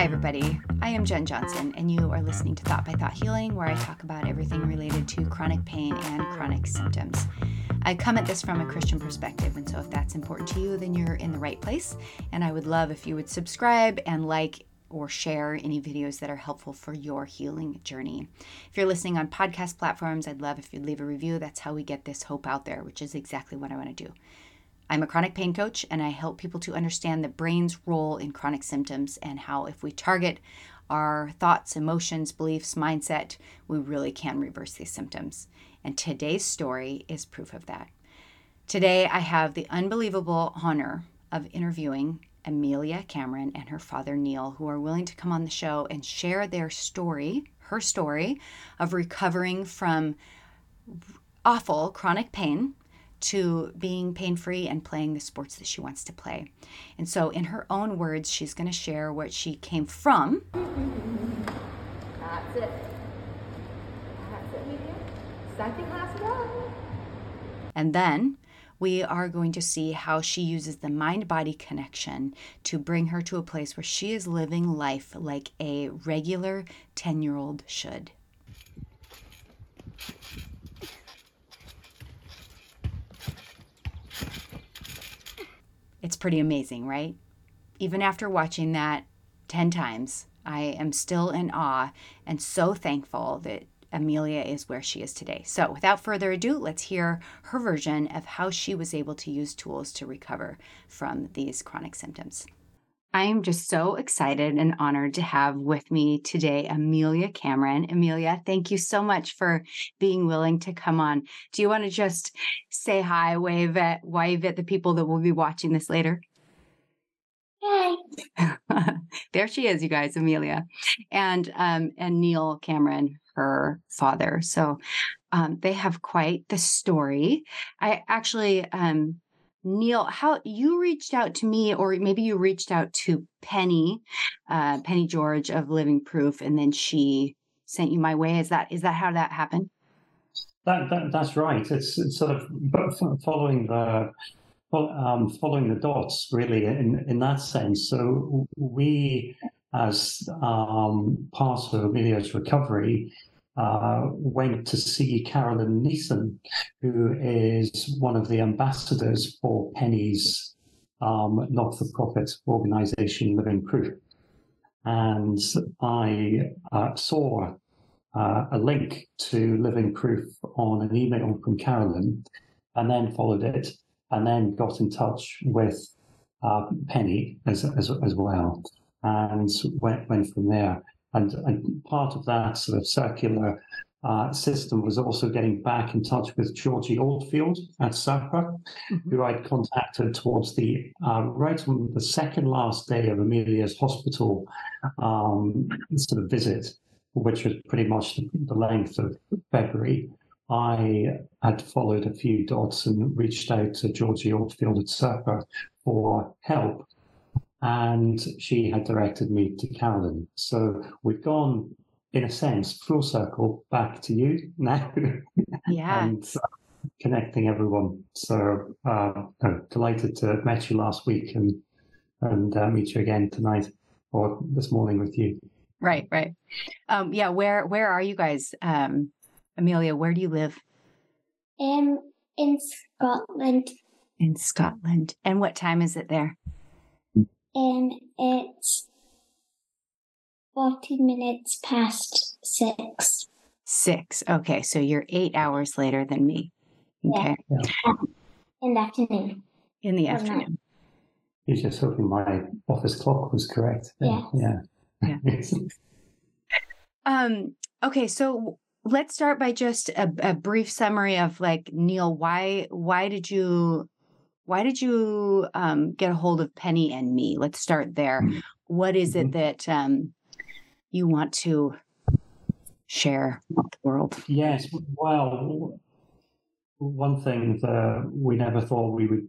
Hi, everybody. I am Jen Johnson, and you are listening to Thought by Thought Healing, where I talk about everything related to chronic pain and chronic symptoms. I come at this from a Christian perspective, and so if that's important to you, then you're in the right place. And I would love if you would subscribe and like or share any videos that are helpful for your healing journey. If you're listening on podcast platforms, I'd love if you'd leave a review. That's how we get this hope out there, which is exactly what I want to do. I'm a chronic pain coach and I help people to understand the brain's role in chronic symptoms and how, if we target our thoughts, emotions, beliefs, mindset, we really can reverse these symptoms. And today's story is proof of that. Today, I have the unbelievable honor of interviewing Emilia Cameron and her father Neil, who are willing to come on the show and share their story, her story of recovering from awful chronic pain to being pain free and playing the sports that she wants to play. And so, in her own words, she's going to share what she came from. That's it. That's it, medium. Second class it. And then we are going to see how she uses the mind body connection to bring her to a place where she is living life like a regular 10 year old should. It's pretty amazing, right? Even after watching that 10 times, I am still in awe and so thankful that Emilia is where she is today. So, without further ado, let's hear her version of how she was able to use tools to recover from these chronic symptoms. I am just so excited and honored to have with me today Emilia Cameron. Emilia, thank you so much for being willing to come on. Do you want to just say hi, wave at wave at the people that will be watching this later? Hi. there she is, you guys, Emilia, and um, and Neil Cameron, her father. So um, they have quite the story. I actually um, Neil, how you reached out to me, or maybe you reached out to Penny, uh, Penny George of Living Proof, and then she sent you my way. Is that is that how that happened? That, that that's right. It's, it's sort of following the um, following the dots, really, in in that sense. So we, as um, part of Emilia's recovery, uh, went to see Carolyn Neeson, who is one of the ambassadors for Penny's um, not for profit organization, Living Proof. And I uh, saw uh, a link to Living Proof on an email from Carolyn and then followed it and then got in touch with uh, Penny as, as, as well and went, went from there. And, and part of that sort of circular uh, system was also getting back in touch with Georgie Oldfield at SIRPA, mm-hmm. who I'd contacted towards the uh, right on the second last day of Emilia's hospital um, sort of visit, which was pretty much the, the length of February. I had followed a few dots and reached out to Georgie Oldfield at SIRPA for help and she had directed me to Carolyn. So we've gone, in a sense, full circle back to you now. Yeah. and uh, connecting everyone. So uh, I'm delighted to have met you last week and and uh, meet you again tonight or this morning with you. Right, right. Um, yeah, where where are you guys? Um, Emilia, where do you live? Um, in Scotland. In Scotland. And what time is it there? And it's 40 minutes past six. Six. Okay, so you're eight hours later than me. Okay. Yeah. In the afternoon. In the afternoon. You're just hoping my office clock was correct. Yeah. Yeah. yeah. um. Okay, so let's start by just a, a brief summary of like Neil. Why? Why did you why did you um, get a hold of Penny and me? Let's start there. Mm-hmm. What is it mm-hmm. that um, you want to share with the world? Yes, well, one thing that we never thought we would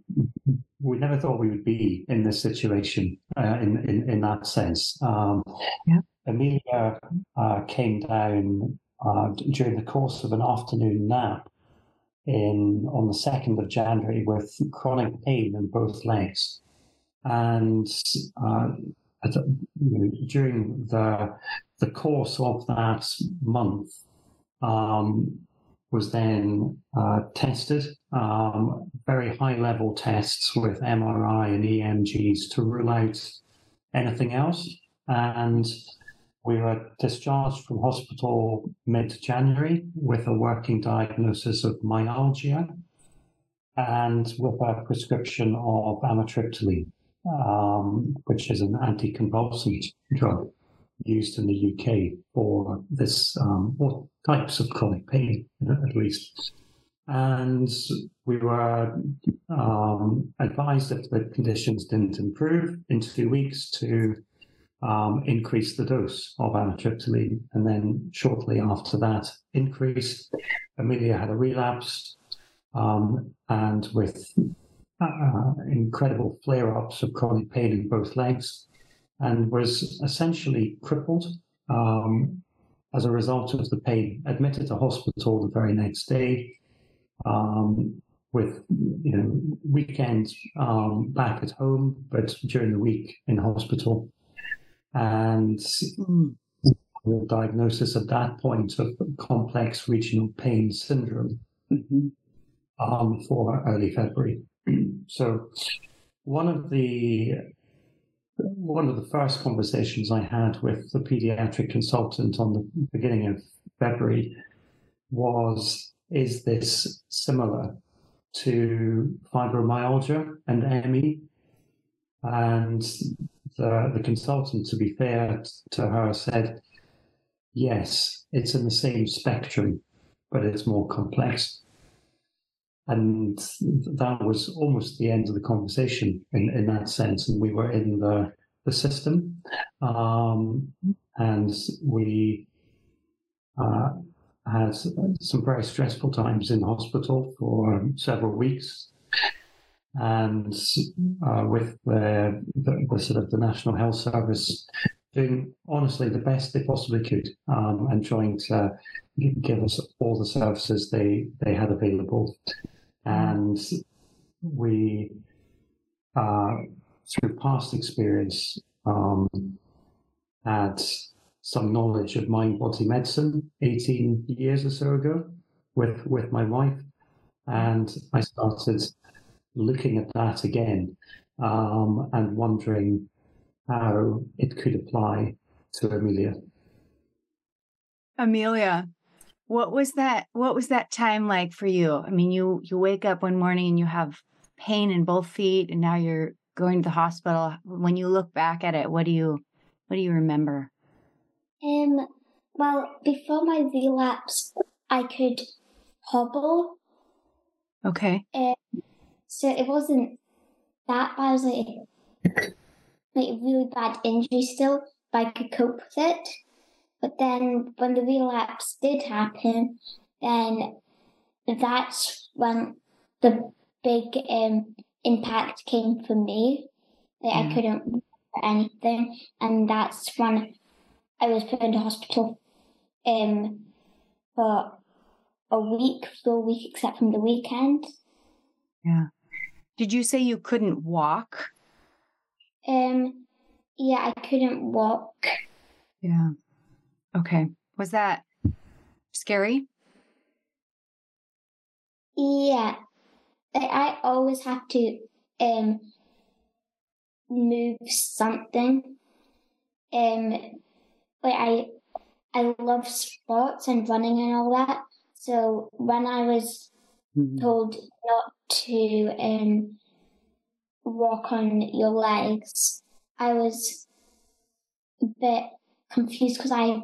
we never thought we would be in this situation uh, in, in in that sense. Um, yeah. Emilia uh, came down uh, during the course of an afternoon nap in on the 2nd of January with chronic pain in both legs. And uh, you know, during the the course of that month, um, was then uh, tested, um, very high level tests with MRI and EMGs to rule out anything else. And we were discharged from hospital mid January with a working diagnosis of myalgia and with a prescription of amitriptyline, um, which is an anticonvulsant drug used in the UK for this um, or types of chronic pain, at least. And we were um, advised if the conditions didn't improve in two weeks to um, increase the dose of amitriptyline. And then shortly after that increase, Emilia had a relapse um, and with uh, incredible flare ups of chronic pain in both legs and was essentially crippled um, as a result of the pain. Admitted to hospital the very next day um, with you know weekends um, back at home, but during the week in hospital, and the diagnosis at that point of complex regional pain syndrome mm-hmm. Um, for early February. so one of the one of the first conversations I had with the pediatric consultant on the beginning of February was Is this similar to fibromyalgia and ME? And the, the consultant, to be fair to her, said, Yes, it's in the same spectrum, but it's more complex. And that was almost the end of the conversation in, in that sense. And we were in the, the system. Um, and we uh, had some very stressful times in hospital for several weeks. And uh, with the, the, the, sort of the National Health Service doing honestly the best they possibly could um, and trying to give us all the services they, they had available and we, uh, through past experience, um, had some knowledge of mind body medicine 18 years or so ago with, with my wife. And I started looking at that again um, and wondering how it could apply to Emilia. Emilia, what was that what was that time like for you? I mean, you you wake up one morning and you have pain in both feet and now you're going to the hospital. When you look back at it, what do you what do you remember? Um well, before my relapse, I could hobble. Okay. Um, so it wasn't that bad. It was like, like a really bad injury still, but I could cope with it. But then when the relapse did happen, then that's when the big um, impact came for me. Like mm. I couldn't do anything, and that's when I was put into hospital um, for a week, full week, except from the weekend. Yeah. Did you say you couldn't walk? Um. Yeah, I couldn't walk. Yeah. Okay. Was that scary? Yeah. I always have to um move something. Um like I I love sports and running and all that. So when I was mm-hmm. told not to um walk on your legs, I was a bit confused because I've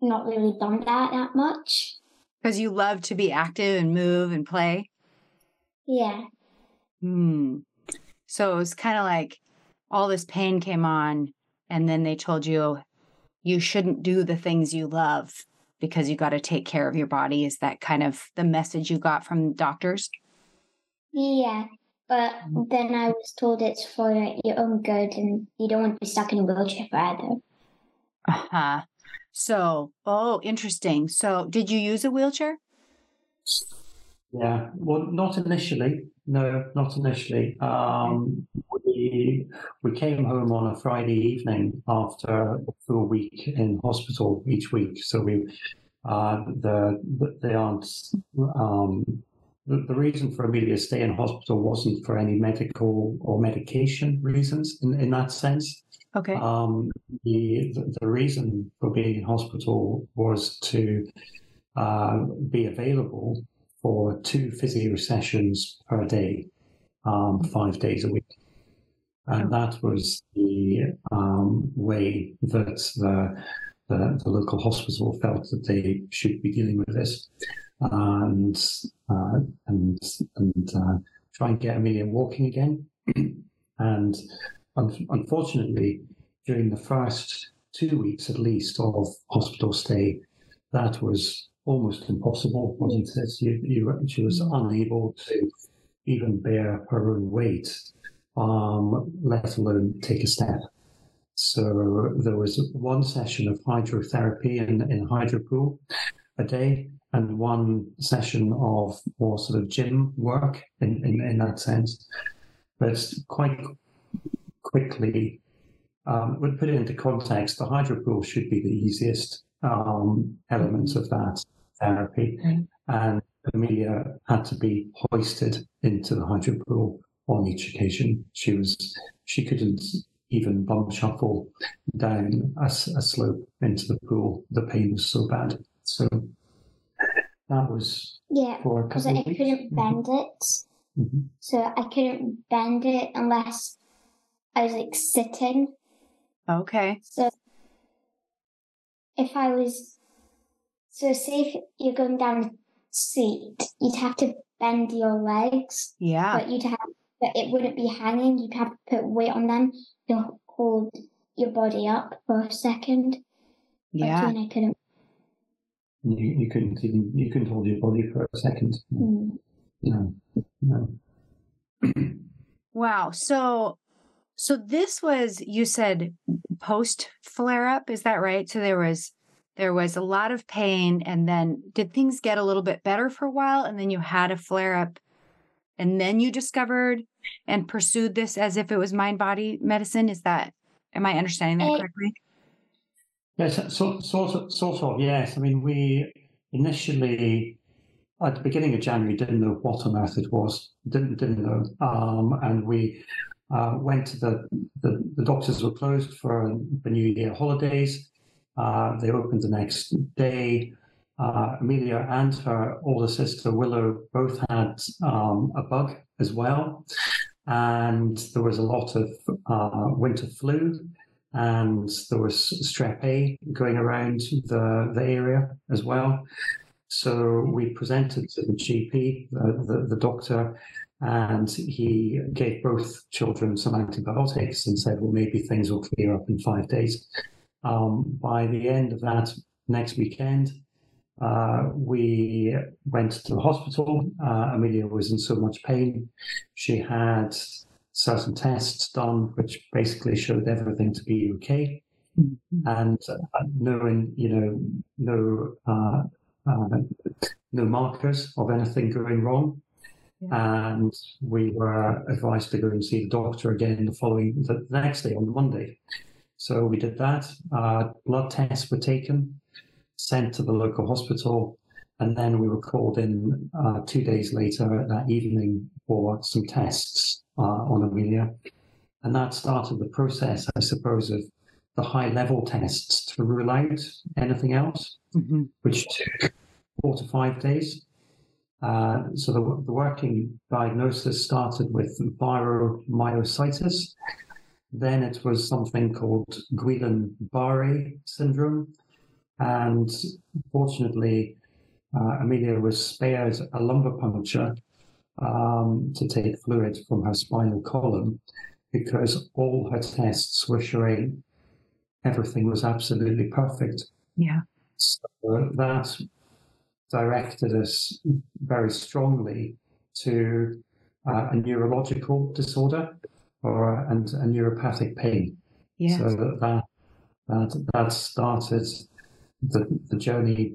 not really done that that much. Because you love to be active and move and play? Yeah. Hmm. So it was kind of like all this pain came on, and then they told you you shouldn't do the things you love because you got to take care of your body. Is that kind of the message you got from doctors? Yeah. But mm. then I was told it's for your own good and you don't want to be stuck in a wheelchair forever. Uh huh. So, oh, interesting. So, did you use a wheelchair? Yeah, well, not initially. no, not initially. Um, we we came home on a Friday evening after a full week in hospital each week. So we uh, the, the they aren't um, the, the reason for Emilia's stay in hospital wasn't for any medical or medication reasons in, in that sense. Okay. Um, the, the the reason for being in hospital was to uh, be available for two physio sessions per day, um, five days a week. And that was the um, way that the, the, the local hospital felt that they should be dealing with this, and uh, and and uh, try and get Emilia walking again. and un- unfortunately, during the first two weeks at least of hospital stay, that was almost impossible, wasn't it? You, you, she was unable to even bear her own weight, um, let alone take a step. So there was one session of hydrotherapy in, in hydro pool a day and one session of more sort of gym work in, in, in that sense. But quite quickly, um, we put it into context, the hydro pool should be the easiest um, element of that therapy. And Emilia had to be hoisted into the hydro pool on each occasion. She was she couldn't even bum shuffle down a slope into the pool. The pain was so bad. So that was Yeah, for a because couple I of weeks. couldn't bend it. Mhm. So I couldn't bend it unless I was like sitting. Okay. So if I was, so say if you're going down a seat, you'd have to bend your legs, Yeah. but you'd have, but it wouldn't be hanging. You'd have to put weight on them to hold your body up for a second. But Yeah. again, I couldn't. You, you couldn't even you couldn't hold your body for a second. mm. No, no. Wow. So so this was you said post flare up, is that right? So there was there was a lot of pain and then did things get a little bit better for a while and then you had a flare up and then you discovered and pursued this as if it was mind body medicine is that am I understanding that Eh, correctly? Yes, so, sort of, sort of. Yes, I mean, we initially at the beginning of January didn't know what on earth it was. Didn't didn't know, um, and we uh, went to the, the the doctors were closed for the New Year holidays. Uh, they opened the next day. Uh, Emilia and her older sister Willow both had um, a bug as well, and there was a lot of uh, winter flu and there was strep A going around the, the area as well. So we presented to the GP, the, the, the doctor, and he gave both children some antibiotics and said, well, maybe things will clear up in five days. Um, by the end of that next weekend, uh, we went to the hospital. Uh, Emilia was in so much pain. She had certain tests done, which basically showed everything to be okay. And uh, knowing, you know, no uh, uh, no markers of anything going wrong. And we were advised to go and see the doctor again the following the next day on Monday. So we did that. Uh, blood tests were taken, sent to the local hospital, and then we were called in uh, two days later that evening for some tests uh, on Emilia. And that started the process, I suppose, of the high level tests to rule out anything else, Mhm. which took four to five days. Uh, so the, the working diagnosis started with viral myositis. Then it was something called Guillain-Barré syndrome. And fortunately, uh, Emilia was spared a lumbar puncture um, to take fluid from her spinal column because all her tests were showing everything was absolutely perfect. Yeah. So that directed us very strongly to uh, a neurological disorder or and a neuropathic pain. Yeah. So that that, that started the, the journey,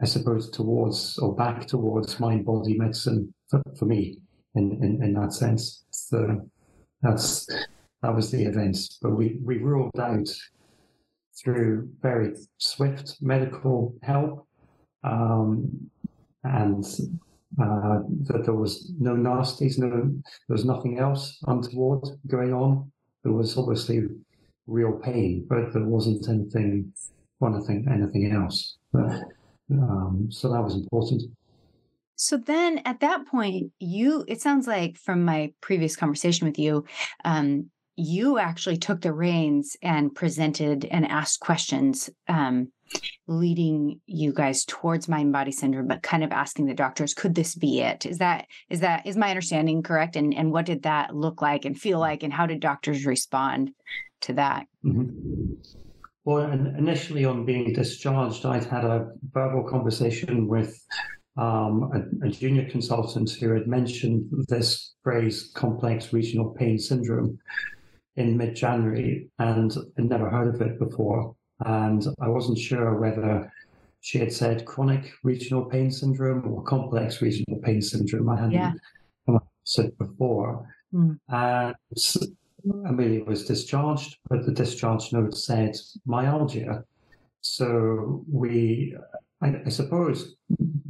I suppose, towards or back towards mind body medicine for, for me. in, in, in that sense. So that's that was the event. But we, we ruled out through very swift medical help um, and uh, that there was no nasties, no, there was nothing else untoward going on. There was obviously real pain, but there wasn't anything, anything, anything else. But, um, so that was important. So then at that point, you, it sounds like from my previous conversation with you, um, you actually took the reins and presented and asked questions, um, leading you guys towards mind body syndrome, but kind of asking the doctors, could this be it? Is that, is that, is my understanding correct? And, and what did that look like and feel like? And how did doctors respond to that? Mm-hmm. Well, initially on being discharged, I'd had a verbal conversation with um, a, a, junior consultant who had mentioned this phrase complex regional pain syndrome in mid January and I'd never heard of it before. And I wasn't sure whether she had said chronic regional pain syndrome or complex regional pain syndrome. I hadn't yeah. said before. Mm. And Emilia was discharged, but the discharge note said myalgia. So we I, I, suppose,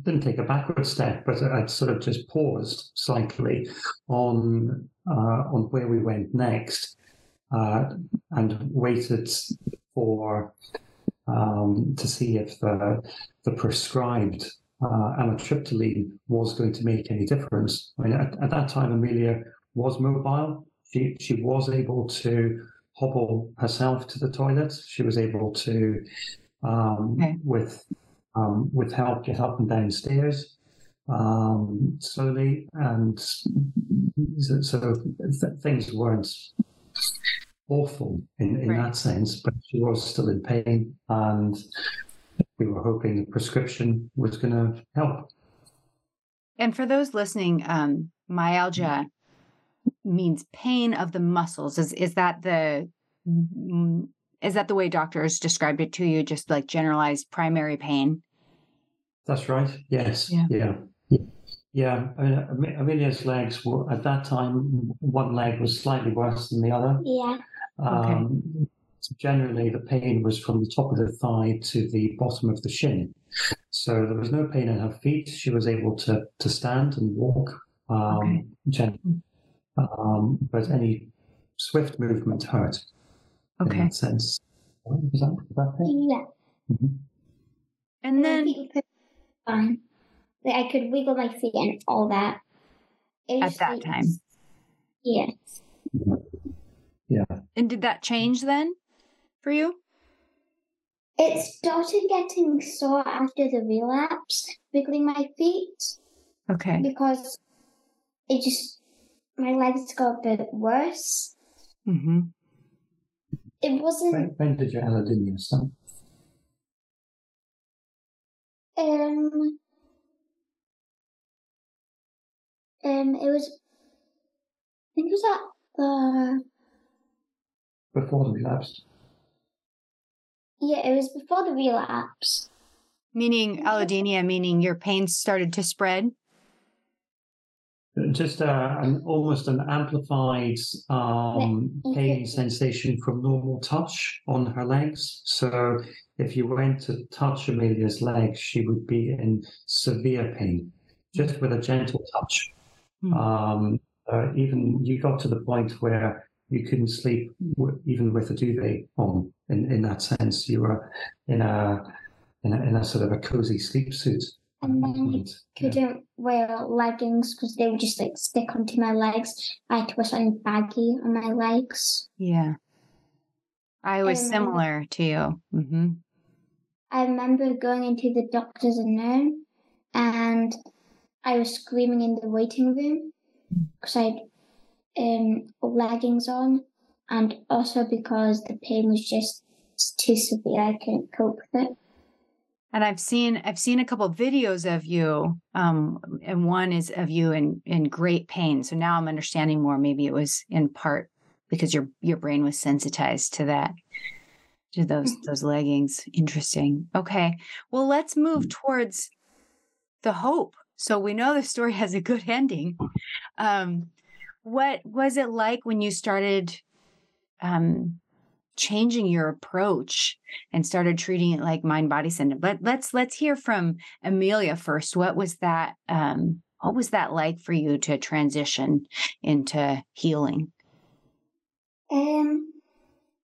didn't take a backward step, but I'd sort of just paused slightly on uh, on where we went next, uh, and waited for um, to see if the the prescribed uh, amitriptyline was going to make any difference. I mean, at, at that time, Emilia was mobile. She she was able to hobble herself to the toilet. She was able to um, okay. with um, with help get up and downstairs um, slowly, and so, so th- things weren't awful in, in right. that sense, but she was still in pain, and we were hoping the prescription was going to help. And for those listening, um, myalgia means pain of the muscles. Is is that the is that the way doctors described it to you? Just like generalized primary pain? That's right. Yes. Yeah. Yeah. Yeah, I mean, Emilia's legs were at that time. One leg was slightly worse than the other. Yeah. Um, okay. Generally, the pain was from the top of the thigh to the bottom of the shin. So there was no pain in her feet. She was able to to stand and walk um, okay. gently, um, but any swift movement hurt. Okay. In that sense. Was that, was that Yeah. Mm-hmm. And then fine. Like I could wiggle my feet and all that. At that like, time. Yes. Yeah. And did that change then for you? It started getting sore after the relapse, wiggling my feet. Okay. Because it just my legs got a bit worse. Mm-hmm. It wasn't. When, when did your allodynia start? Um, um, it was, I think it was at the. Before the relapse? Yeah, it was before the relapse. Meaning allodynia, meaning your pain started to spread? Just uh, an almost an amplified um, pain sensation from normal touch on her legs. So if you went to touch Emilia's legs, she would be in severe pain, just with a gentle touch. Mm. Um, uh, even you got to the point where you couldn't sleep w- even with a duvet on. In, in that sense, you were in a in a, in a sort of a cozy sleep suit. And then you couldn't wear leggings because they would just like stick onto my legs. I had to wear something baggy on my legs. Yeah. I was similar to you. Mm-hmm. I remember going into the doctor's unknown and I was screaming in the waiting room because I had um, leggings on and also because the pain was just too severe. I couldn't cope with it. And I've seen I've seen a couple of videos of you, um, and one is of you in in great pain. So now I'm understanding more. Maybe it was in part because your your brain was sensitized to that to those mm-hmm. those leggings. Interesting. Okay. Well, let's move towards the hope. So we know the story has a good ending. Um, what was it like when you started um, changing your approach and started treating it like mind body syndrome? But let's let's hear from Emilia first. What was that? Um, what was that like for you to transition into healing? Um,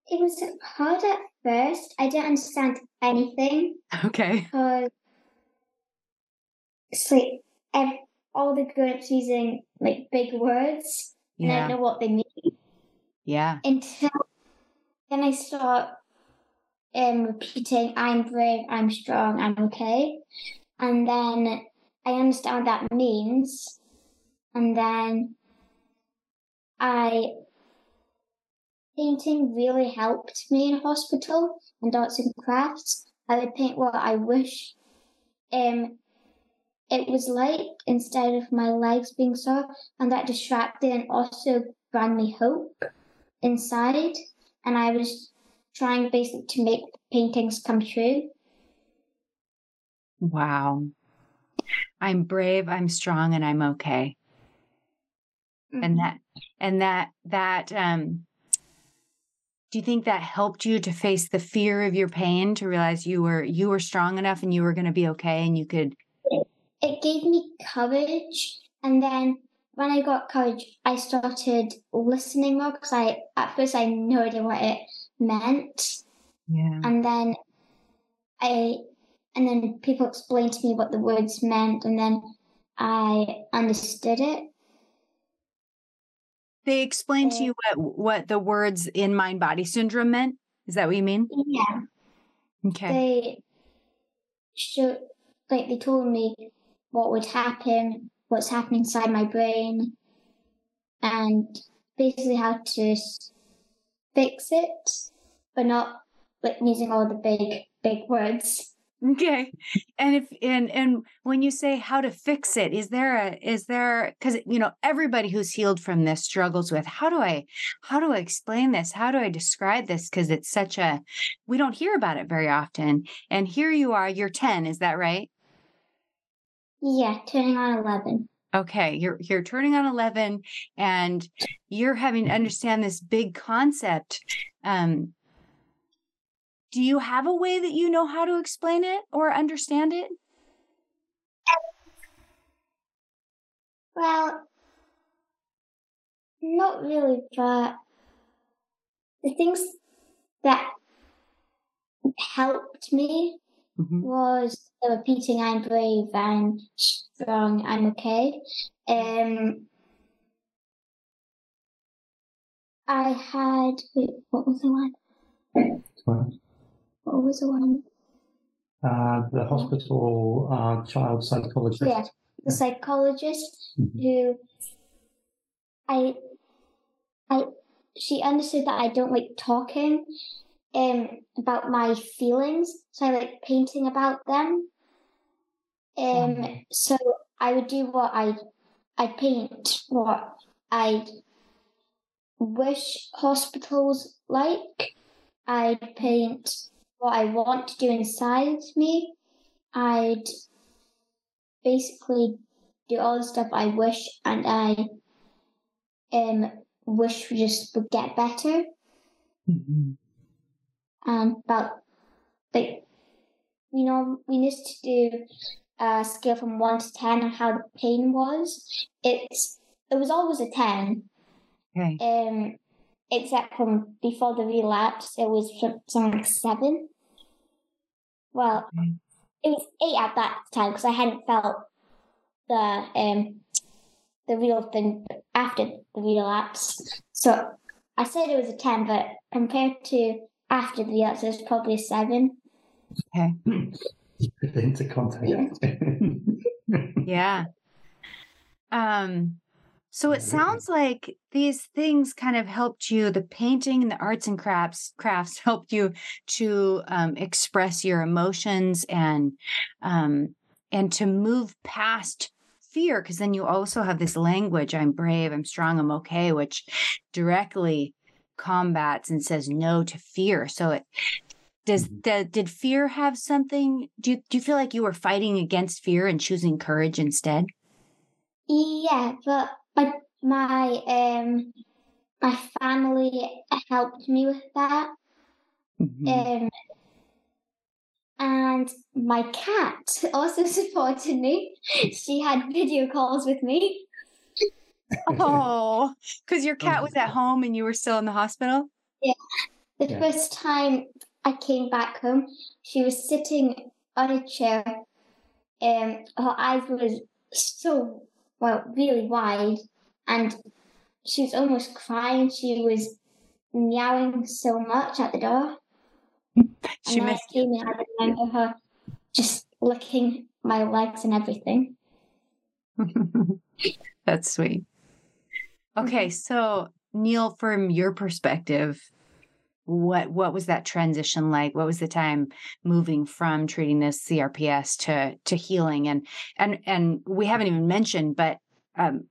it was hard at first. I didn't understand anything. Okay. Because it's like all the grown-ups using like big words, and I don't know what they mean Yeah. until then I start um repeating, "I'm brave, I'm strong, I'm okay," and then I understand what that means, and then I painting really helped me in hospital and arts and crafts. I would paint what I wish. Um it was like instead of my legs being sore and that distracted and also brought me hope inside and I was trying basically to make paintings come true. Wow. I'm brave, I'm strong, and I'm okay. Mm-hmm. And that and that that um do you think that helped you to face the fear of your pain to realize you were you were strong enough and you were going to be okay and you could it gave me courage and then when I got college, I started listening more because I at first I had no idea what it meant. Yeah. And then I and then people explained to me what the words meant and then I understood it. they explained to you what what the words in mind body syndrome meant? Is that what you mean? Yeah. okay. They showed like they told me what would happen, what's happening inside my brain, and basically how to fix it, but not like using all the big big words. Okay. And if and and when you say how to fix it, is there a is there because you know everybody who's healed from this struggles with how do I how do I explain this? How do I describe this? Because it's such a we don't hear about it very often. And here you are, you're 10, is that right? Yeah, turning on eleven. Okay, you're you're turning on 11 and you're having to understand this big concept. Um do you have a way that you know how to explain it or understand it? Well, not really, but the things that helped me Mhm. was repeating I'm brave, I'm strong, I'm okay. Um, I had, wait, what was the one? What was the one? Uh, the hospital uh, child psychologist. Yeah, the psychologist Mhm. who I, I, she understood that I don't like talking um, about my feelings, so I like painting about them. Um, Mhm. so I would do what I, I paint what I wish hospitals like. I'd paint what I want to do inside me. I'd basically do all the stuff I wish and I um wish just would get better Mhm. And about like you know we used to do a scale from one to ten on how the pain was. It's it was always a ten. Okay. Um except from before the relapse it was something like seven. Well Okay. it was eight at that time because I hadn't felt the um the real thing after the relapse. So I said it was a ten, but compared to after the relapse, it was probably seven. Okay. Put it into context. Yeah. Um so it sounds like these things kind of helped you the painting and the arts and crafts crafts helped you to um, express your emotions and um and to move past fear because then you also have this language I'm brave, I'm strong, I'm okay which directly combats and says no to fear. So it does Mhm. the, did fear have something? Do you, do you feel like you were fighting against fear and choosing courage instead? Yeah, but my my um my family helped me with that. Mhm. Um, and my cat also supported me. She had video calls with me. Oh, because your cat was at home and you were still in the hospital. Yeah. The Yeah. first time I came back home, she was sitting on a chair. Um, her eyes were so well, really wide, and she was almost crying. She was meowing so much at the door. She and I missed came in, I remember her just licking my legs and everything. That's sweet. Okay, so Neil, from your perspective, what what was that transition like? What was the time moving from treating this CRPS to to healing? And and and we haven't even mentioned, but um,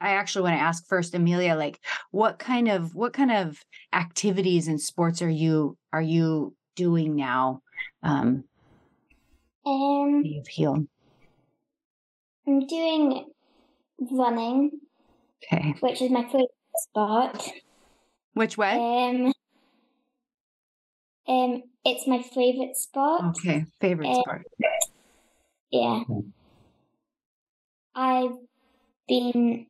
I actually want to ask first, Emilia, like what kind of what kind of activities and sports are you are you doing now? Um, Um, you've healed. I'm doing running, Okay, which is my favorite sport. which way? Um, um, it's my favorite sport. Okay, favorite Uh, sport. Yeah. Hmm. I've been,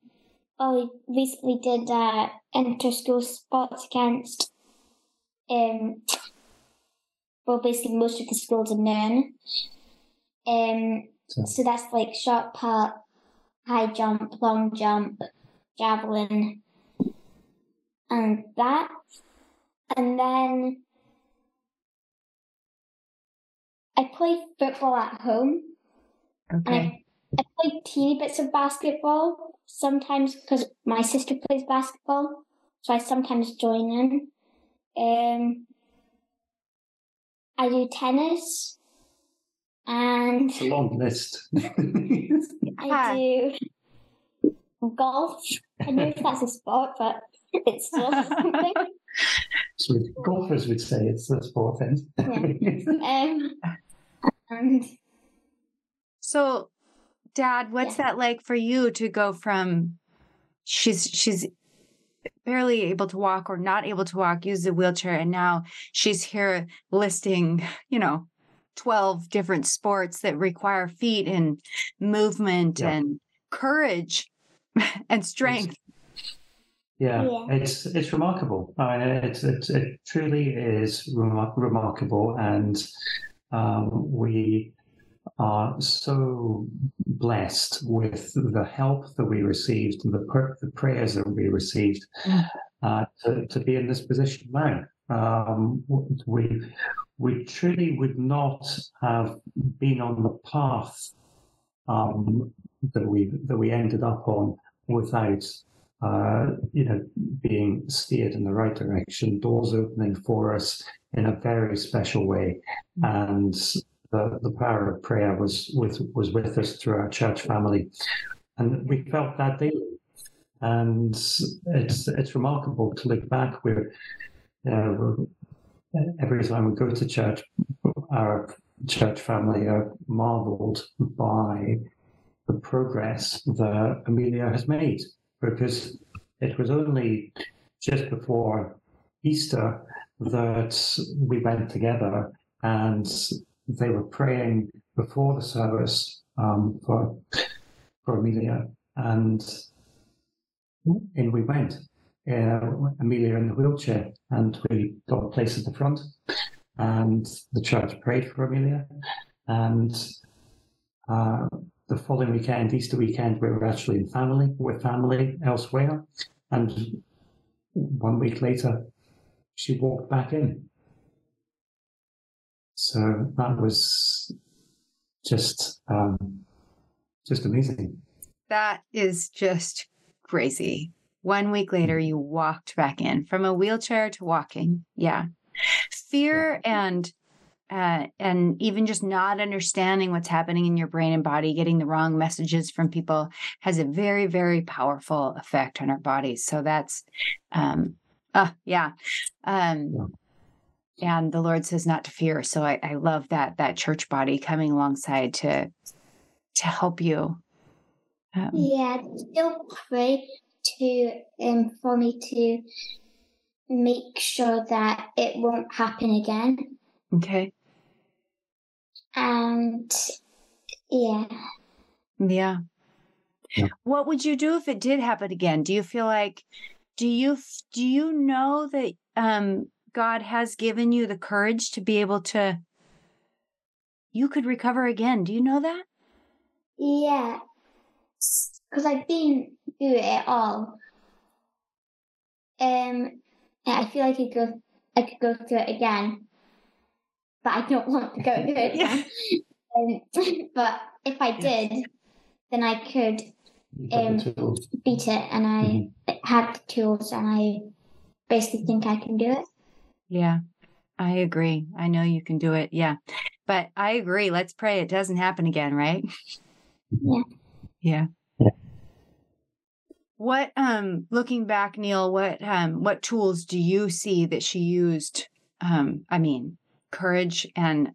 oh, we recently did uh, inter-school sports against, um, well, basically most of the schools in Nairn. Um, So- so that's like shot put, high jump, long jump, javelin, and that. And then I play football at home. And Okay. I, I play teeny bits of basketball sometimes because my sister plays basketball, so I sometimes join in. Um, I do tennis, and It's a long list. I do golf. I know if that's a sport, but it's still something. so golfers would say it's a sport then. Um, and So, Dad, what's Yeah. that like for you to go from she's she's barely able to walk or not able to walk, use the wheelchair, and now she's here listing, you know, twelve different sports that require feet and movement Yeah. and courage and strength. Yeah, Yeah. it's it's remarkable. I mean, it's, it's it truly is remar- remarkable, and um, we are so blessed with the help that we received and the, pr- the prayers that we received uh, to, to be in this position now. Um, we we truly would not have been on the path um, that we that we ended up on without uh, you know being steered in the right direction, doors opening for us in a very special way, and the, the power of prayer was with was with us through our church family, and we felt that daily. And it's it's remarkable to look back. We're, uh, we're every time we go to church, our church family are marveled by the progress that Emilia has made because it was only just before Easter that we went together and they were praying before the service um, for for Emilia and in we went. Uh, Emilia in the wheelchair, and we got a place at the front. And the church prayed for Emilia, and uh, the following weekend, Easter weekend, we were actually in family with family elsewhere, and one week later, she walked back in. So that was just um, just amazing. That is just crazy. One week later, you walked back in from a wheelchair to walking. Yeah. Fear and uh, and even just not understanding what's happening in your brain and body, getting the wrong messages from people has a very, very powerful effect on our bodies. So that's, um, uh, yeah. Um, and the Lord says not to fear. So I, I love that that church body coming alongside to to help you. Um, yeah, still pray to um for me to make sure that it won't happen again. Okay. And yeah. Yeah. What would you do if it did happen again? Do you feel like do you do you know that um God has given you the courage to be able to you could recover again. Do you know that? Yeah. Cuz I've been through it all. Um I feel like I could go I could go through it again. But I don't want to go through it again. um, but if I did, then I could um, beat it, and I mm-hmm. had the tools, and I basically think I can do it. Yeah, I agree. I know you can do it. Yeah, but I agree. Let's pray it doesn't happen again, right? Yeah. Yeah. What um looking back, Neil, what um what tools do you see that she used? Um, I mean, courage and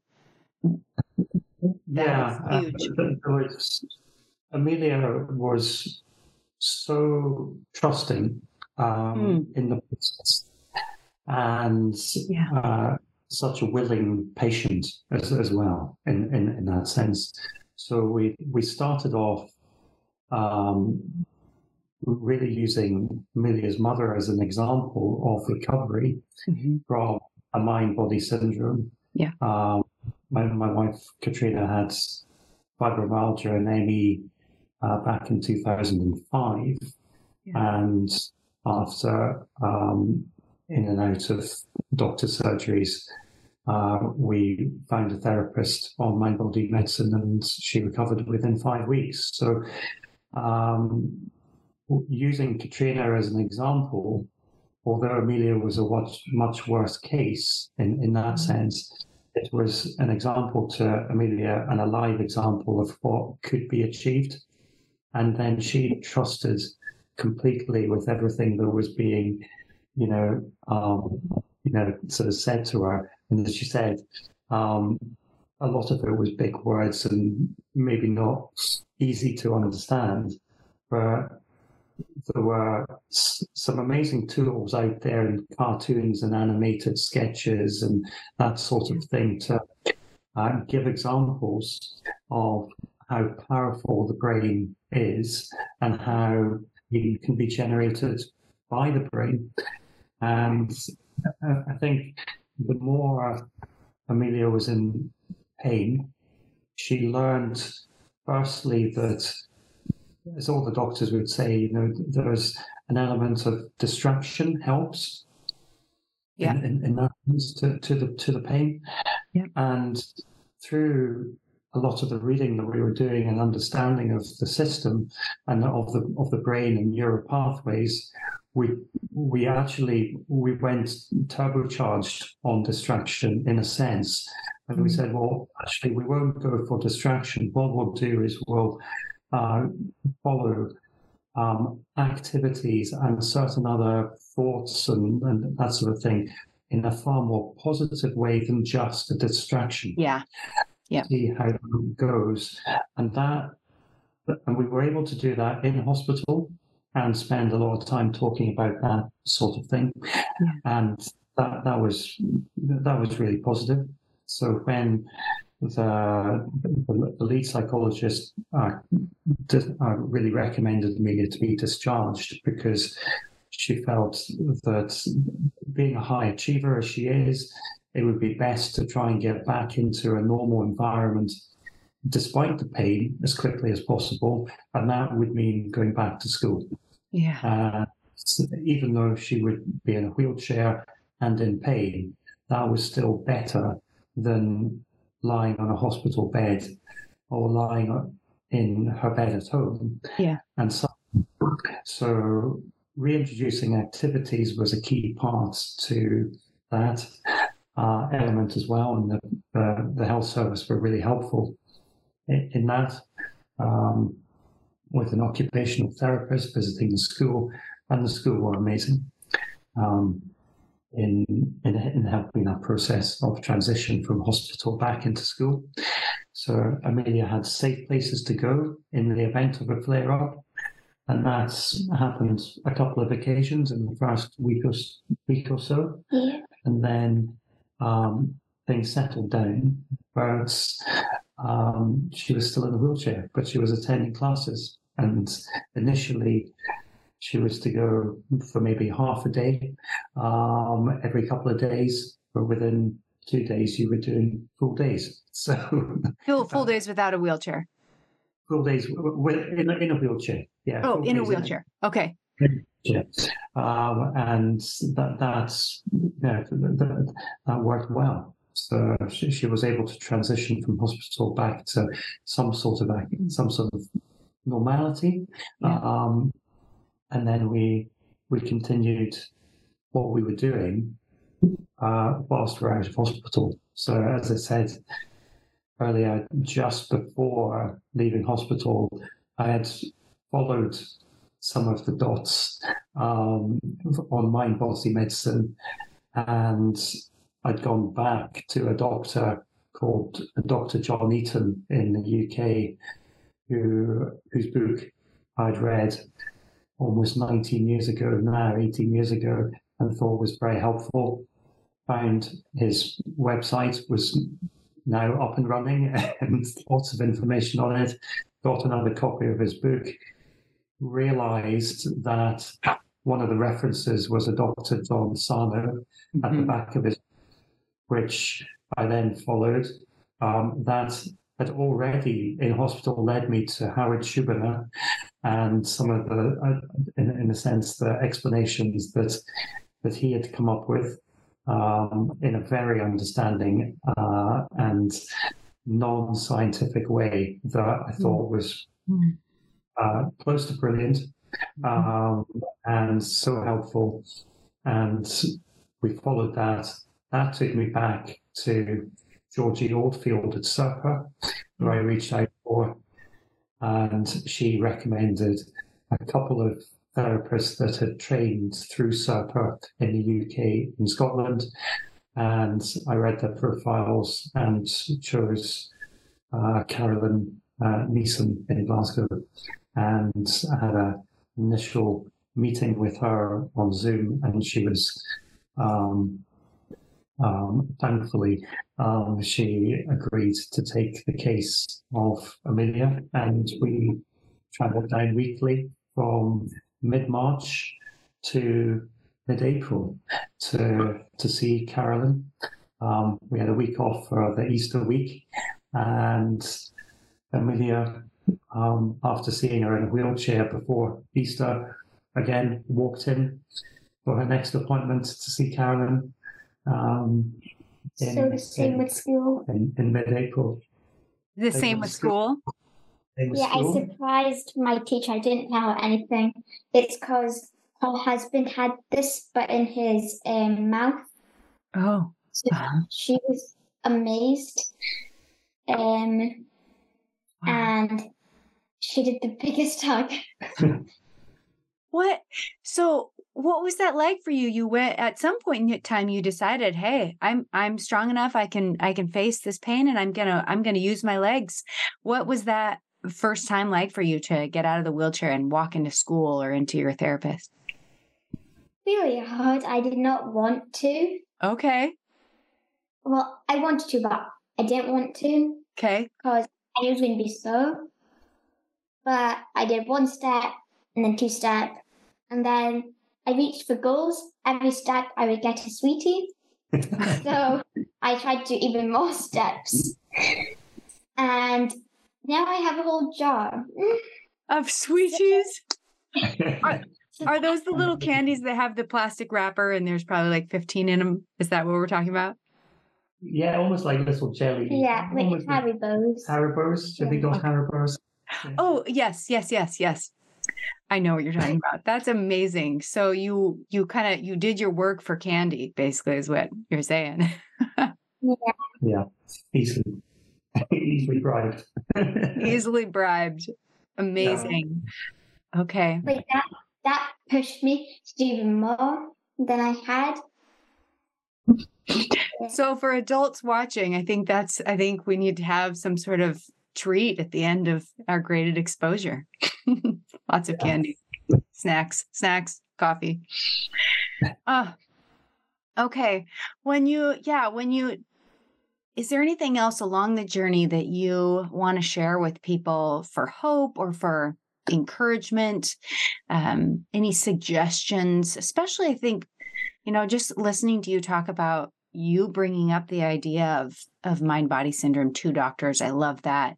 yeah, uh, was, Emilia was so trusting um, mm. in the process and yeah. uh, such a willing patient as, as well in, in, in, that sense. So we we started off um, really using Emilia's mother as an example of recovery mm-hmm. from a mind body syndrome. Yeah. Um, my, my wife Katrina had fibromyalgia and ME uh, back in 2005. Yeah. And after um, in and out of doctor surgeries, uh, we found a therapist on mind body medicine and she recovered within five weeks. So, um, using Katrina as an example, although Emilia was a much, much worse case in, in that mm-hmm. sense, it was an example to Emilia and a live example of what could be achieved. And then she trusted completely with everything that was being, you know, um, you know, sort of said to her. And as she said, um, a lot of it was big words and maybe not easy to understand, but there were some amazing tools out there in cartoons and animated sketches and that sort of thing to uh, give examples of how powerful the brain is and how it can be generated by the brain. And I think the more Emilia was in pain, she learned firstly that as all the doctors would say, you know, there's an element of distraction helps. Yeah. In, in, in that to, to the to the pain. Yeah. And through a lot of the reading that we were doing and understanding of the system and of the of the brain and neural pathways, we we actually we went turbocharged on distraction in a sense. And we mm. said, well, actually, we won't go for distraction. What we'll do is we'll uh, follow um, activities and certain other thoughts and, and that sort of thing in a far more positive way than just a distraction. Yeah. Yeah. See how it goes. And that, and we were able to do that in hospital and spend a lot of time talking about that sort of thing. Yeah. And that, that was, that was really positive. So when the, the, the lead psychologist uh, did, uh, really recommended Emilia to be discharged because she felt that being a high achiever as she is, it would be best to try and get back into a normal environment despite the pain as quickly as possible. And that would mean going back to school. Yeah. Uh, so even though she would be in a wheelchair and in pain, that was still better than lying on a hospital bed or lying in her bed at home. Yeah. And so, so reintroducing activities was a key part to that uh, element as well. And the, the, the, health service were really helpful in, in that. Um, with an occupational therapist visiting the school, and the school were amazing. Um, in, in, in helping that process of transition from hospital back into school. So Emilia had safe places to go in the event of a flare up. And that's happened a couple of occasions in the first week or, week or so. Yeah. And then um, things settled down, but um, she was still in a wheelchair, but she was attending classes. And initially, she was to go for maybe half a day um, every couple of days, but within two days, you were doing full days. So Full full days without a wheelchair. full days in a, in a wheelchair. Yeah. Oh, in a wheelchair. Okay. Yeah. Um, and that that's yeah, that, that, worked well. So she, she was able to transition from hospital back to some sort of some sort of normality. Yeah. Um, and then we we continued what we were doing uh, whilst we're out of hospital. So as I said earlier, just before leaving hospital, I had followed some of the dots um, on mind body medicine, and I'd gone back to a doctor called Dr. John Eaton in the UK, who whose book I'd read almost 19 years ago now, 18 years ago, and thought was very helpful. Found his website was now up and running and lots of information on it. Got another copy of his book. Realized that one of the references was a Dr. John Sarno at the Mhm. back of his, which I then followed. Um, that had already in hospital led me to Howard Schubiner and some of the, uh, in, in a sense, the explanations that that he had come up with um, in a very understanding uh, and non-scientific way that I thought was Mm. uh, close to brilliant um, and so helpful. And we followed that. That took me back to Georgie Oldfield at SIRPA, where I reached out for, and she recommended a couple of therapists that had trained through SIRPA in the UK in Scotland. And I read their profiles and chose uh, Carolyn uh, Neeson in Glasgow. And had an initial meeting with her on Zoom, and she was um, um, thankfully, um, she agreed to take the case of Emilia, and we travelled down weekly from mid March to mid April to to see Carolyn. Um, we had a week off for the Easter week, and Emilia, um, after seeing her in a wheelchair before Easter, again walked in for her next appointment to see Carolyn um, in, so the same in, with school. in, in mid-April. The Same same with with school. Same with Yeah, I surprised my teacher. I didn't tell her anything. It's because her husband had this, but in his um, mouth. Oh. So Uh-huh. she was amazed. Um, Wow. and she did the biggest hug. What? So, what was that like for you? You went at some point in time. You decided, "Hey, I'm I'm strong enough. I can I can face this pain, and I'm gonna I'm gonna use my legs." What was that first time like for you to get out of the wheelchair and walk into school or into your therapist? Really hard. I did not want to. Okay, Well, I wanted to, but I didn't want to okay, because I knew it was going to be slow. But I did one step and then two step, and then I reached for goals. Every step I would get a sweetie. So I tried to do even more steps. And now I have a whole jar. of sweeties. Are those the little candies that have the plastic wrapper and there's probably like 15 in them? Is that what we're talking about? yeah, almost like little jelly. Yeah, like almost like Haribo's. Haribo's. Have you got Okay. Haribo's? Oh, yes, yes, yes, yes. I know what you're talking about. That's amazing. So you you kind of you did your work for candy, basically, is what you're saying. Yeah, easily, easily bribed. Easily bribed. Amazing. Okay. Like that, that pushed me to do even more than I had. so for adults watching, I think that's I think we need to have some sort of treat at the end of our graded exposure. Lots of yeah. candy, snacks, snacks, coffee. Uh, okay. When you, yeah, when you, is there anything else along the journey that you want to share with people for hope or for encouragement? Um, any suggestions? Especially, I think, you know, just listening to you talk about you bringing up the idea of of mind body syndrome to doctors. I love that.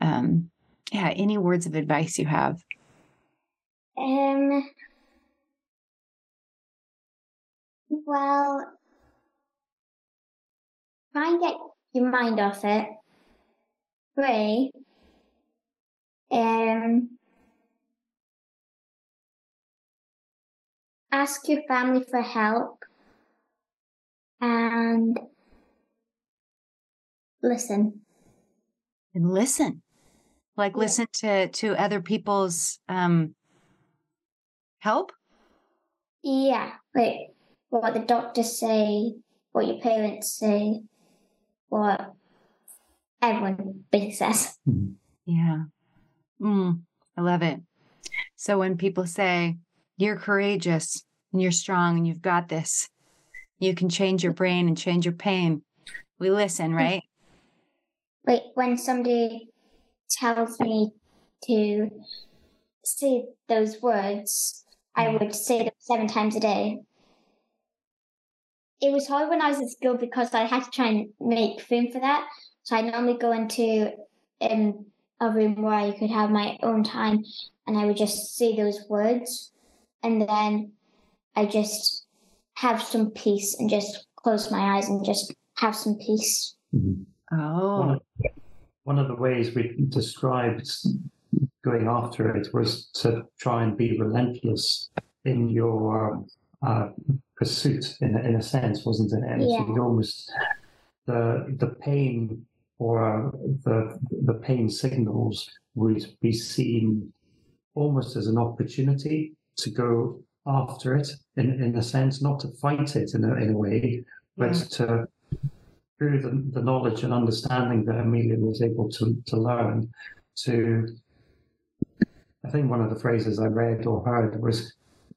Um, yeah, any words of advice you have? Um. Well, try and get your mind off it. Pray. Um. Ask your family for help and listen. And listen. Like yeah. listen to to other people's um help? Yeah. Like what the doctors say, what your parents say, what everyone basically says. Mm-hmm. Yeah. Mm, I love it. So when people say, you're courageous and you're strong and you've got this, you can change your brain and change your pain. We listen, hmm. right? Like when somebody tells me to say those words, I would say them seven times a day. It was hard when I was at school because I had to try and make room for that. So I normally go into um, a room where I could have my own time and I would just say those words. And then I just have some peace and just close my eyes and just have some peace. Mm-hmm. Oh. One of, one of the ways we described going after it was to try and be relentless in your uh, pursuit, in, in a sense, wasn't it? And yeah. almost the the pain or the the pain signals would be seen almost as an opportunity to go after it in, in a sense, not to fight it in a, in a way, but yeah. to through the, the knowledge and understanding that Emilia was able to, to learn to I think one of the phrases I read or heard was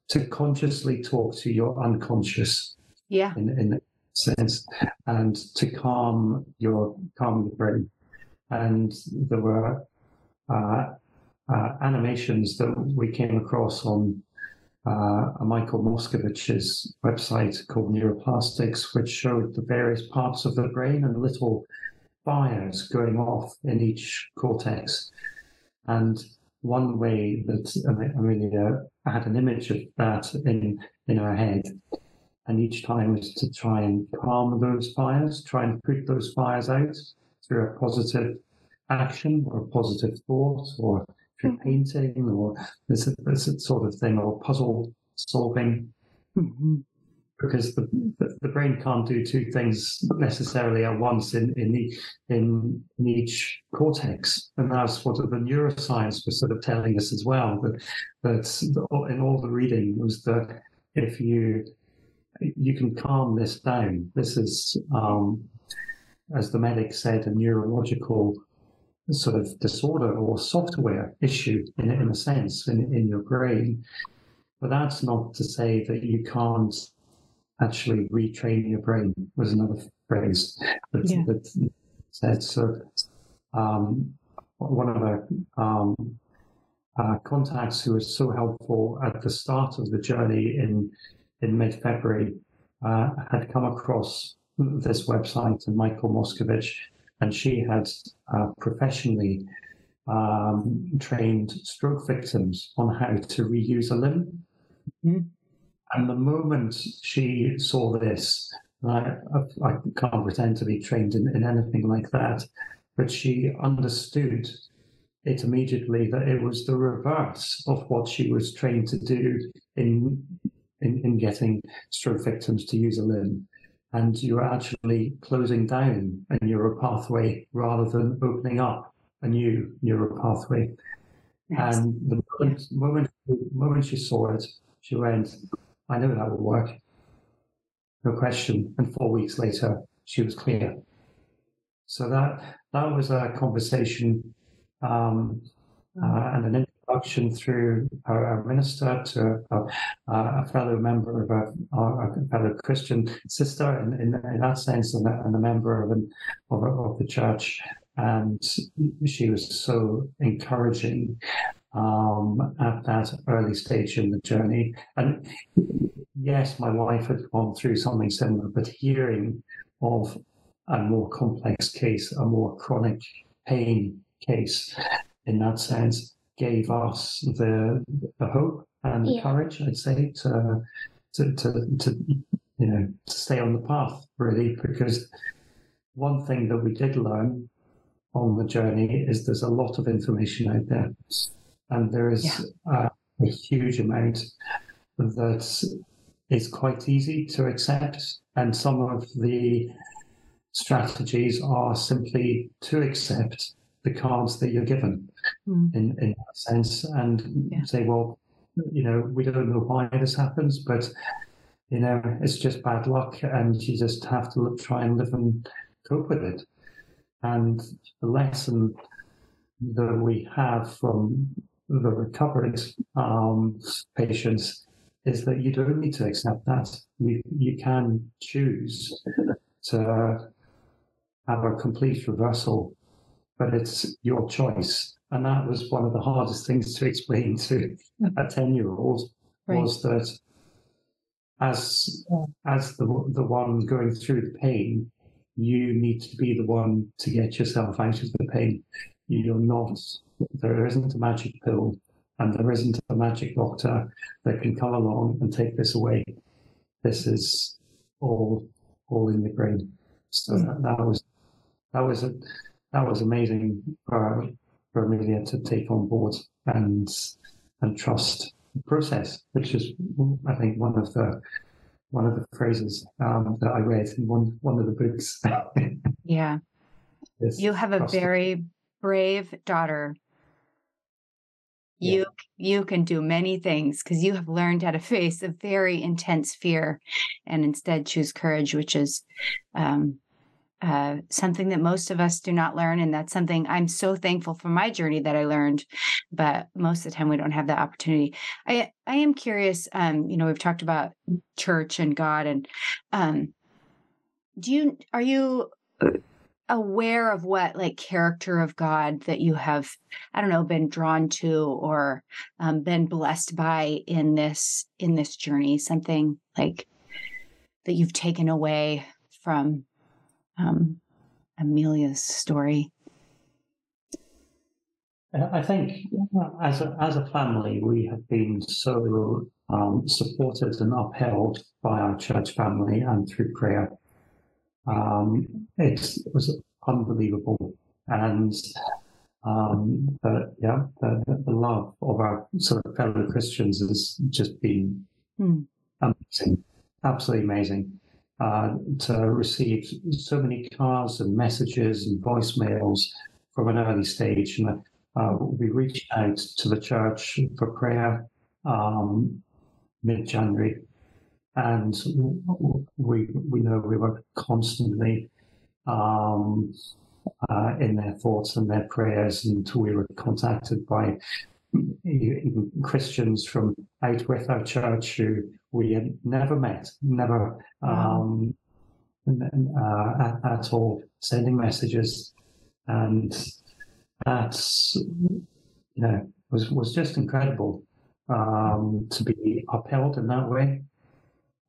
to consciously talk to your unconscious. Yeah. In, in a sense, and to calm your calm your brain. And there were uh, uh, animations that we came across on uh, Michael Moskowitz's website called Neuroplastix, which showed the various parts of the brain and little fires going off in each cortex. And one way that Emilia had an image of that in, in her head. And each time was to try and calm those fires, try and put those fires out through a positive action or a positive thought or through mm-hmm. painting or this, this sort of thing or puzzle solving. Mm-hmm. Because the, the, the, brain can't do two things necessarily at once in in, the, in, in each cortex, and that's what the neuroscience was sort of telling us as well. That that in all the reading was that if you you can calm this down, this is um, as the medic said, a neurological sort of disorder or software issue in, in a sense in, in your brain. But that's not to say that you can't actually retrain your brain, was another phrase that, yeah. that said. So, um, one of our um, uh, contacts who was so helpful at the start of the journey in, in mid February uh, had come across this website and Michael Moskowitz and she had uh, professionally um, trained stroke victims on how to reuse a limb. Mm-hmm. And the moment she saw this, I, I, can't pretend to be trained in, in anything like that, but she understood it immediately that it was the reverse of what she was trained to do in in, in getting stroke victims to use a limb and you're actually closing down a neural pathway rather than opening up a new neural pathway. Yes. And the moment, moment, moment she saw it, she went, I know that will work. no question. And four weeks later, she was clear. So that that was a conversation um, uh, and an through our, minister to a, a, fellow member of a, a, fellow Christian sister in, in, in that sense, and a, and a member of, an, of, of the church. And she was so encouraging um, at that early stage in the journey. And yes, my wife had gone through something similar, but hearing of a more complex case, a more chronic pain case in that sense, gave us the the hope and the yeah. courage, I'd say, to, to to to you know to stay on the path really, because one thing that we did learn on the journey is there's a lot of information out there, and there is yeah. a, a huge amount that is quite easy to accept, and some of the strategies are simply to accept the cards that you're given mm. in, in that sense and yeah. say, well, you know, we don't know why this happens, but you know, it's just bad luck and you just have to look, try and live and cope with it. And the lesson that we have from the recovered um, patients is that you don't need to accept that. You, you can choose to have a complete reversal, but it's your choice. And that was one of the hardest things to explain to a 10 year old right. was that as, as the, the one going through the pain, you need to be the one to get yourself out of the pain. You're not, there isn't a magic pill and there isn't a magic doctor that can come along and take this away. This is all, all in the brain. So mm. that, that was that was a, that was amazing for for Emilia to take on board and and trust the process, which is I think one of the one of the phrases um, that I read in one one of the books. yeah, you have a very brave daughter. You yeah. you can do many things because you have learned how to face a very intense fear, and instead choose courage, which is um, uh, something that most of us do not learn. And that's something I'm so thankful for my journey that I learned. But most of the time, we don't have that opportunity. I, I am curious. Um, you know, we've talked about church and God, and um, do you are you aware of what like character of God that you have, I don't know, been drawn to or um, been blessed by in this in this journey? Something like that you've taken away from um, Emilia's story? I think as a, as a family, we have been so um, supported and upheld by our church family and through prayer. Um, it was unbelievable. And um, but yeah, the, the, love of our sort of fellow Christians has just been hmm. amazing, absolutely amazing uh, to receive so many cards and messages and voicemails from an early stage. And uh, we reached out to the church for prayer um, mid January. And we, we know we were constantly um, uh, in their thoughts and their prayers until we were contacted by Christians from out with our church who we had never met, never um, uh, at, at, all, sending messages, and that's you know was was just incredible um, to be upheld in that way,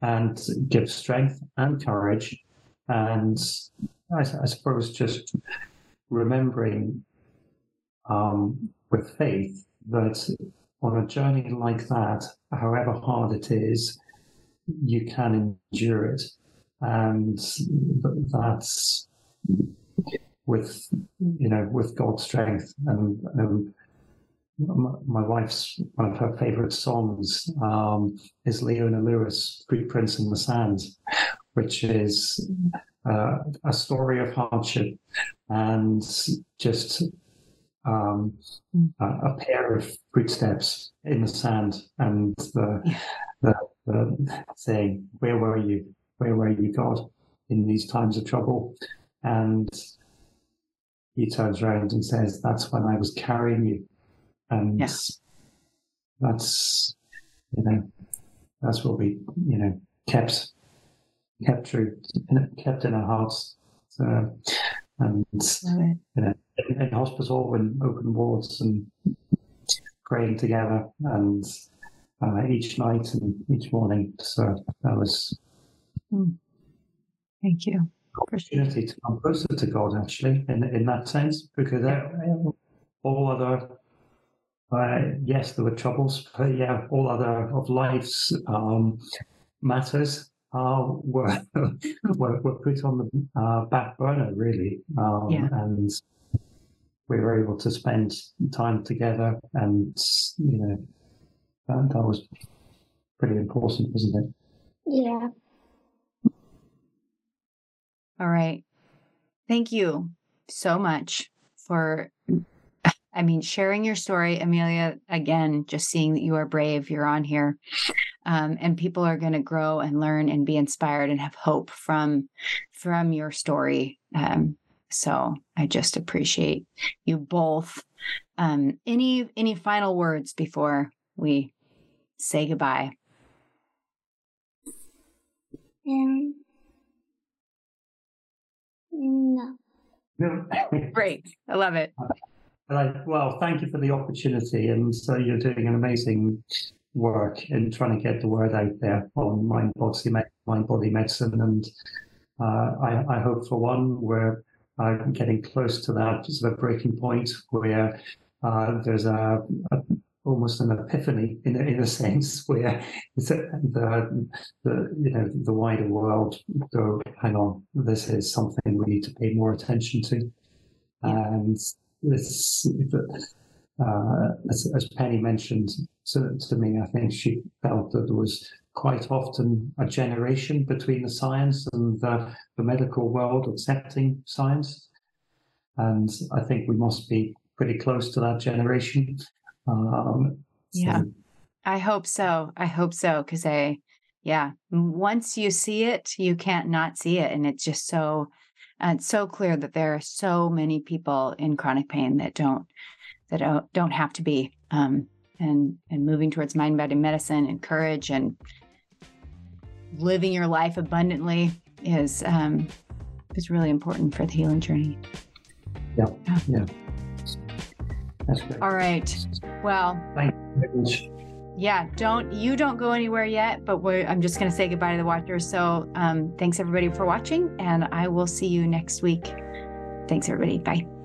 and give strength and courage, and I, I suppose just remembering um, with faith that on a journey like that, however hard it is, you can endure it. And that's with, you know, with God's strength. And um, my wife's, one of her favorite songs um, is Leona Lewis, Footprints in the Sand, which is uh, a story of hardship and just um, a, a, pair of footsteps in the sand and the, the, the saying, Where were you where were you, God, in these times of trouble? And he turns around and says, That's when I was carrying you. And Yeah. that's, you know, that's what we, you know, kept, kept true, kept in our hearts. So, and you know, in, in hospital and open wards and praying together and uh, each night and each morning. So that was Thank you. opportunity to come closer to God, actually, in in that sense, because uh, all other, uh, yes, there were troubles, but yeah, all other of life's um, matters uh, were, were were put on the uh, back burner, really, um, Yeah. and we were able to spend time together, and you know, that, that was pretty important, wasn't it? Yeah. All right. Thank you so much for, I mean, sharing your story, Emilia. Again, just seeing that you are brave, you're on here. Um, and people are going to grow and learn and be inspired and have hope from from your story. Um, so I just appreciate you both. Um, any any final words before we say goodbye? Um. No. Great, I love it. Right. Well, thank you for the opportunity. And so you're doing an amazing work in trying to get the word out there on mind body, mind body medicine. And uh, I, I hope for one, we're uh, getting close to that sort of breaking point where uh, there's a, a almost an epiphany in a, in a sense where it's a, the, the you know the wider world go hang on this is something we need to pay more attention to. And this uh, as, as Penny mentioned to, to me I think she felt that there was quite often a generation between the science and the, the medical world accepting science and I think we must be pretty close to that generation um, Yeah. I hope so. I hope so because I, yeah, once you see it, you can't not see it, and it's just so, uh, it's so clear that there are so many people in chronic pain that don't, that don't, don't have to be, um, and and moving towards mind body medicine and courage and living your life abundantly is um, is really important for the healing journey. That's great. All right. Well, Thank you yeah don't you don't go anywhere yet but we're, i'm just going to say goodbye to the watchers so um, thanks everybody for watching and i will see you next week. Thanks everybody. Bye